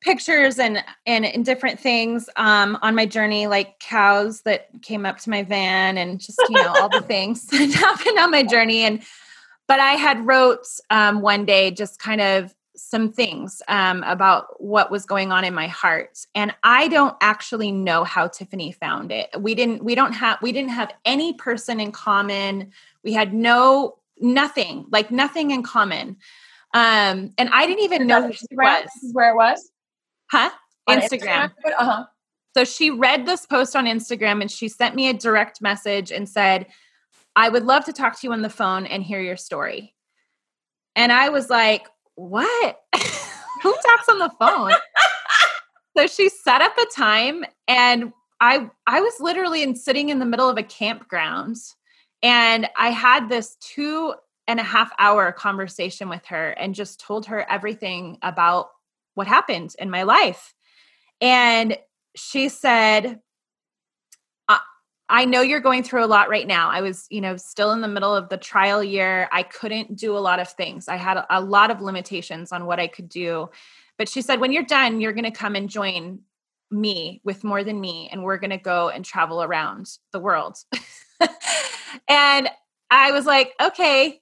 pictures and and, and different things um, on my journey, like cows that came up to my van and just you know all the things that happened on my journey. And but I had wrote um, one day just kind of some things um, about what was going on in my heart. And i don't actually know how tiffany found it. We didn't we don't have we didn't have any person in common. We had no nothing like nothing in common. Um and i didn't even know who she was. This is where it was huh instagram, instagram? uh-huh so she read this post on instagram and she sent me a direct message and said i would love to talk to you on the phone and hear your story and i was like what? Who talks on the phone? so she set up a time and I I was literally in sitting in the middle of a campground and I had this two and a half hour conversation with her and just told her everything about what happened in my life. And she said, I know you're going through a lot right now. I was, you know, still in the middle of the trial year. I couldn't do a lot of things. I had a, a lot of limitations on what I could do. But she said, when you're done, you're going to come and join me with more than me, and we're going to go and travel around the world. and I was like, okay.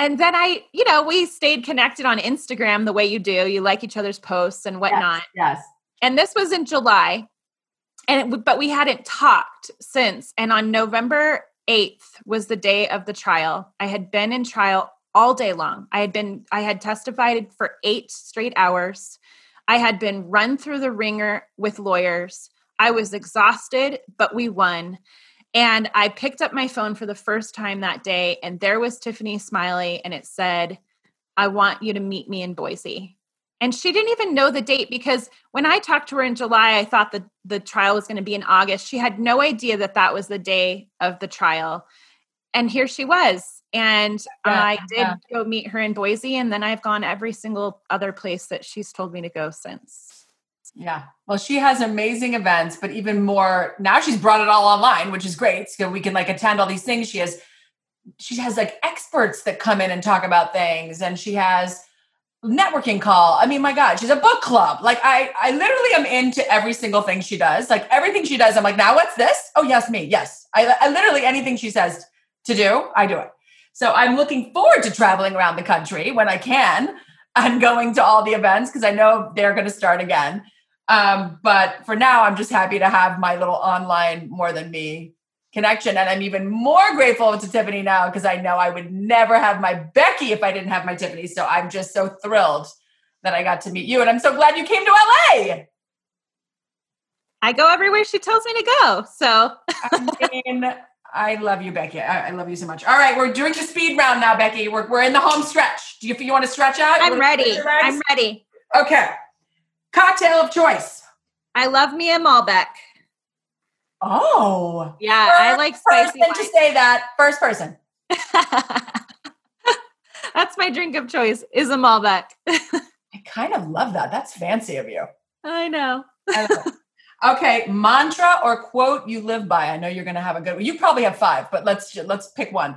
And then I, you know, we stayed connected on Instagram the way you do. You like each other's posts and whatnot. Yes. yes. And this was in July and it, but we hadn't talked since and on november 8th was the day of the trial i had been in trial all day long i had been i had testified for eight straight hours i had been run through the ringer with lawyers i was exhausted but we won and i picked up my phone for the first time that day and there was tiffany smiley and it said i want you to meet me in boise and she didn't even know the date because when I talked to her in July, I thought that the trial was going to be in August. She had no idea that that was the day of the trial. and here she was. And Yeah, I did yeah. go meet her in Boise, and then I've gone every single other place that she's told me to go since. Yeah. Well, she has amazing events, but even more now she's brought it all online, which is great. So we can like attend all these things. She has she has like experts that come in and talk about things and she has networking call. I mean, my God, she's a book club. Like I I literally am into every single thing she does. Like everything she does, I'm like, now what's this? Oh, yes, me. Yes. I, I literally anything she says to do, I do it. So I'm looking forward to traveling around the country when I can and going to all the events because I know they're going to start again. Um, but for now, I'm just happy to have my little online more than me connection. And I'm even more grateful to Tiffany now because I know I would never have my Becky if I didn't have my Tiffany. So I'm just so thrilled that I got to meet you. And I'm so glad you came to LA. I go everywhere she tells me to go. So I mean, I love you, Becky. I, I love you so much. All right, we're doing the speed round now, Becky. We're, we're in the home stretch. Do you, you want to stretch out? I'm ready. stretch your legs? I'm ready. Okay. Cocktail of choice. I love me a Malbec. Oh. Yeah, I like First spicy. person to say that. First person. That's my drink of choice. Is a Malbec. I kind of love that. That's fancy of you. I know. I love it. okay, mantra or quote you live by. I know you're going to have a good one. You probably have five, but let's let's pick one.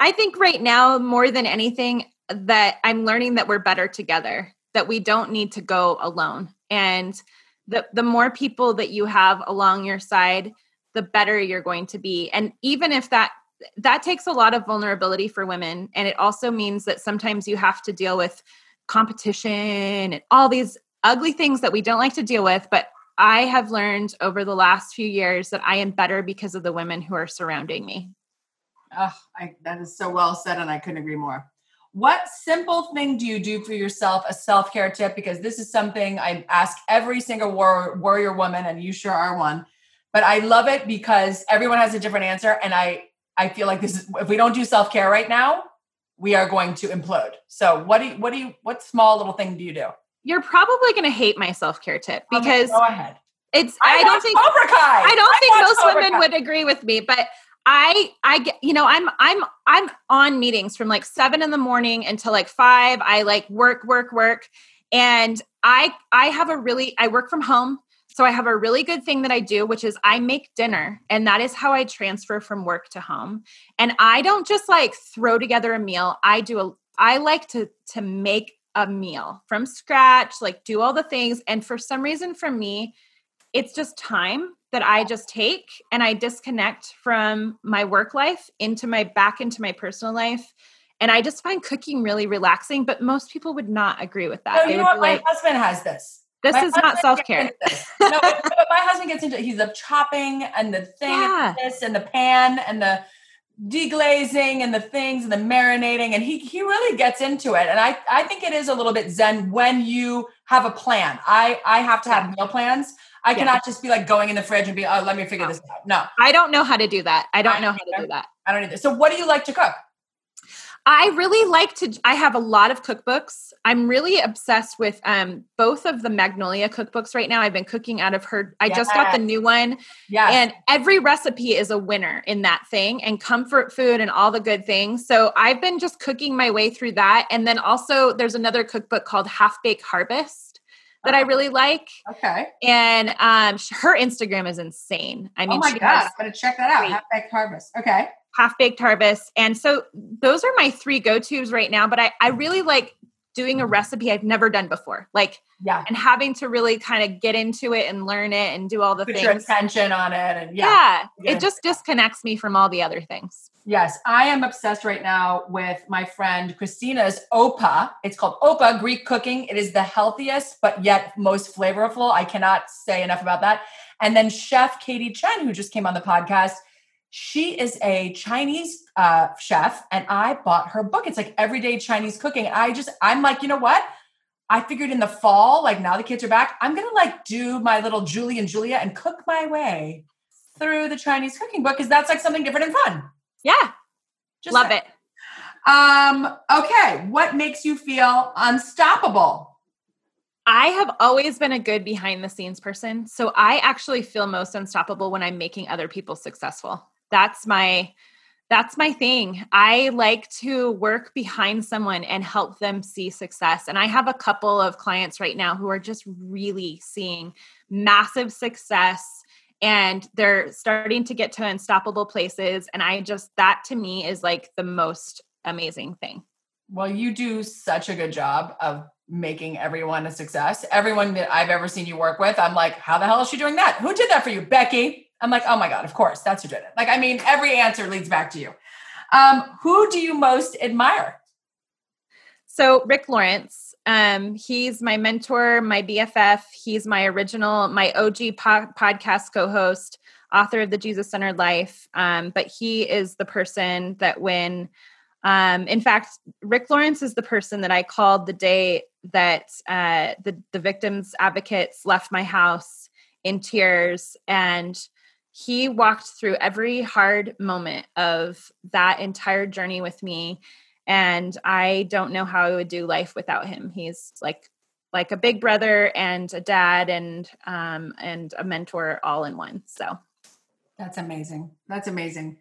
I think right now, more than anything, that I'm learning that we're better together, that we don't need to go alone. And the, the more people that you have along your side, the better you're going to be. And even if that that takes a lot of vulnerability for women. And it also means that sometimes you have to deal with competition and all these ugly things that we don't like to deal with. But I have learned over the last few years that I am better because of the women who are surrounding me. Oh, I, that is so well said, and I couldn't agree more. What simple thing do you do for yourself, a self care tip? Because this is something I ask every single war, warrior woman, and you sure are one. But I love it because everyone has a different answer, and I I feel like this is if we don't do self care right now, we are going to implode. So what do you what do you what small little thing do you do? You're probably going to hate my self care tip Okay, because go ahead. it's. I, don't think. Cobra Kai. I don't think most Cobra women Kai. would agree with me, but I, I get, you know, I'm, I'm, I'm on meetings from like seven in the morning until like five. I like work, work, work, and I, I have a really, I work from home. So I have a really good thing that I do, which is I make dinner, and that is how I transfer from work to home. And I don't just like throw together a meal. I do a, I like to to make a meal from scratch, like do all the things. And for some reason, for me, it's just time that I just take and I disconnect from my work life into my back into my personal life. And I just find cooking really relaxing, but most people would not agree with that. No, you know what? be My husband has this. this My is not self care. No, but, my husband gets into he's the chopping and the thing Yeah. and this and the pan and the deglazing and the things and the marinating and he he really gets into it and I I think it is a little bit zen when you have a plan. I I have to have meal plans. I Yeah. cannot just be like going in the fridge and be oh let me figure this out. No, I don't know how to do that. I I don't know how to do that. I don't either. So what do you like to cook? I really like to I have a lot of cookbooks. I'm really obsessed with um both of the Magnolia cookbooks right now. I've been cooking out of her I just got the new one Yeah. and every recipe is a winner in that thing and comfort food and all the good things. So I've been just cooking my way through that and then also there's another cookbook called Half Baked Harvest that I Oh. really like okay. and um her Instagram is insane. I mean oh my god, I'm gonna check that out. Half baked harvest. Okay. half baked harvest. And so those are my three go tos right now. But I, I really like doing a recipe I've never done before, like, Yeah. and having to really kind of get into it and learn it and do all the Put your things. attention on it and Yeah, yeah. Yeah. it just disconnects me from all the other things. Yes, I am obsessed right now with my friend Christina's Opa. It's called Opa Greek Cooking. It is the healthiest, but yet most flavorful. I cannot say enough about that. And then Chef Katie Chin, who just came on the podcast, she is a Chinese uh, chef, and I bought her book. It's like everyday Chinese cooking. I just, I'm like, you know what? I figured in the fall, like now the kids are back, I'm gonna like do my little Julie and Julia and cook my way through the Chinese cooking book because that's like something different and fun. Yeah, Just love it. Um, okay. What makes you feel unstoppable? I have always been a good behind the scenes person. So I actually feel most unstoppable when I'm making other people successful. That's my That's my thing. I like to work behind someone and help them see success. And I have a couple of clients right now who are just really seeing massive success and they're starting to get to unstoppable places. And I just, that to me is like the most amazing thing. Well, you do such a good job of making everyone a success. Everyone that I've ever seen you work with, I'm like, how the hell is she doing that? Who did that for you? Becky. I'm like, oh my God, of course, that's who did it. Like, I mean, every answer leads back to you. Um, who do you most admire? So, Rick Lawrence, um, he's my mentor, my BFF. He's my original, my OG po- podcast co host, author of The Jesus Centered Life. Um, but he is the person that when um, in fact, Rick Lawrence is the person that I called the day that uh, the the victims advocates left my house in tears, and he walked through every hard moment of that entire journey with me. And I don't know how I would do life without him. He's like like a big brother and a dad and um, and a mentor all in one. So that's amazing. That's amazing.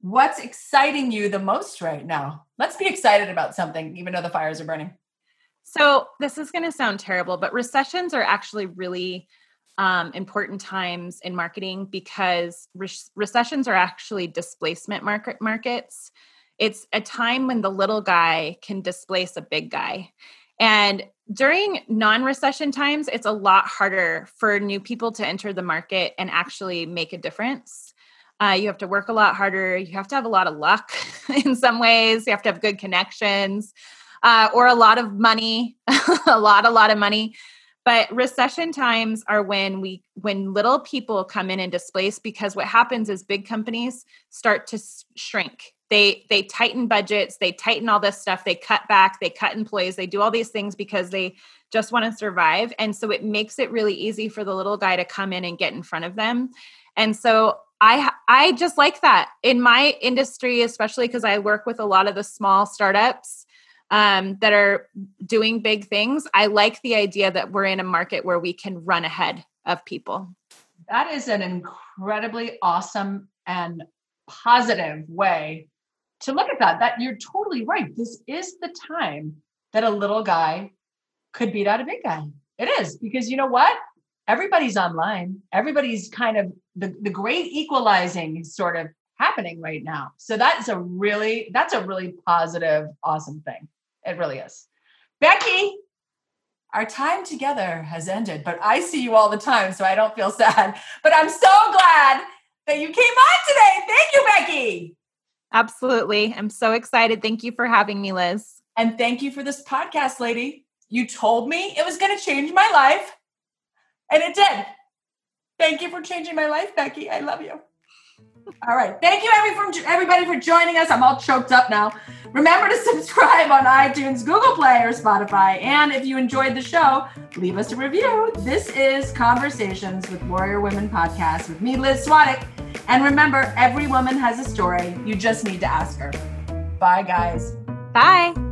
What's exciting you the most right now? Let's be excited about something, even though the fires are burning. So, this is going to sound terrible, but recessions are actually really um, important times in marketing because re- recessions are actually displacement market markets. It's a time when the little guy can displace a big guy. And during non recession times, it's a lot harder for new people to enter the market and actually make a difference. Uh, you have to work a lot harder. You have to have a lot of luck in some ways. You have to have good connections uh, or a lot of money, a lot, a lot of money. But recession times are when we when little people come in and displace because what happens is big companies start to shrink. They they tighten budgets, they tighten all this stuff, they cut back, they cut employees, they do all these things because they just want to survive. And so it makes it really easy for the little guy to come in and get in front of them. And so I I just like that in my industry, especially because I work with a lot of the small startups um, that are doing big things. I like the idea that we're in a market where we can run ahead of people. That is an incredibly awesome and positive way to look at that. That you're totally right. This is the time that a little guy could beat out a big guy. It is because you know what? everybody's online. Everybody's kind of the, the great equalizing sort of happening right now. So that's a really, that's a really positive, awesome thing. It really is. Becky, our time together has ended, but I see you all the time, so I don't feel sad. But I'm so glad that you came on today. Thank you, Becky. Absolutely. I'm so excited. Thank you for having me, Liz. And thank you for this podcast, lady. You told me it was going to change my life. And it did. Thank you for changing my life, Becky. I love you. All right. Thank you, everybody, for joining us. I'm all choked up now. Remember to subscribe on iTunes, Google Play, or Spotify. And if you enjoyed the show, leave us a review. This is Conversations with Warrior Women podcast with me, Liz Swadik. And remember, every woman has a story. You just need to ask her. Bye, guys. Bye.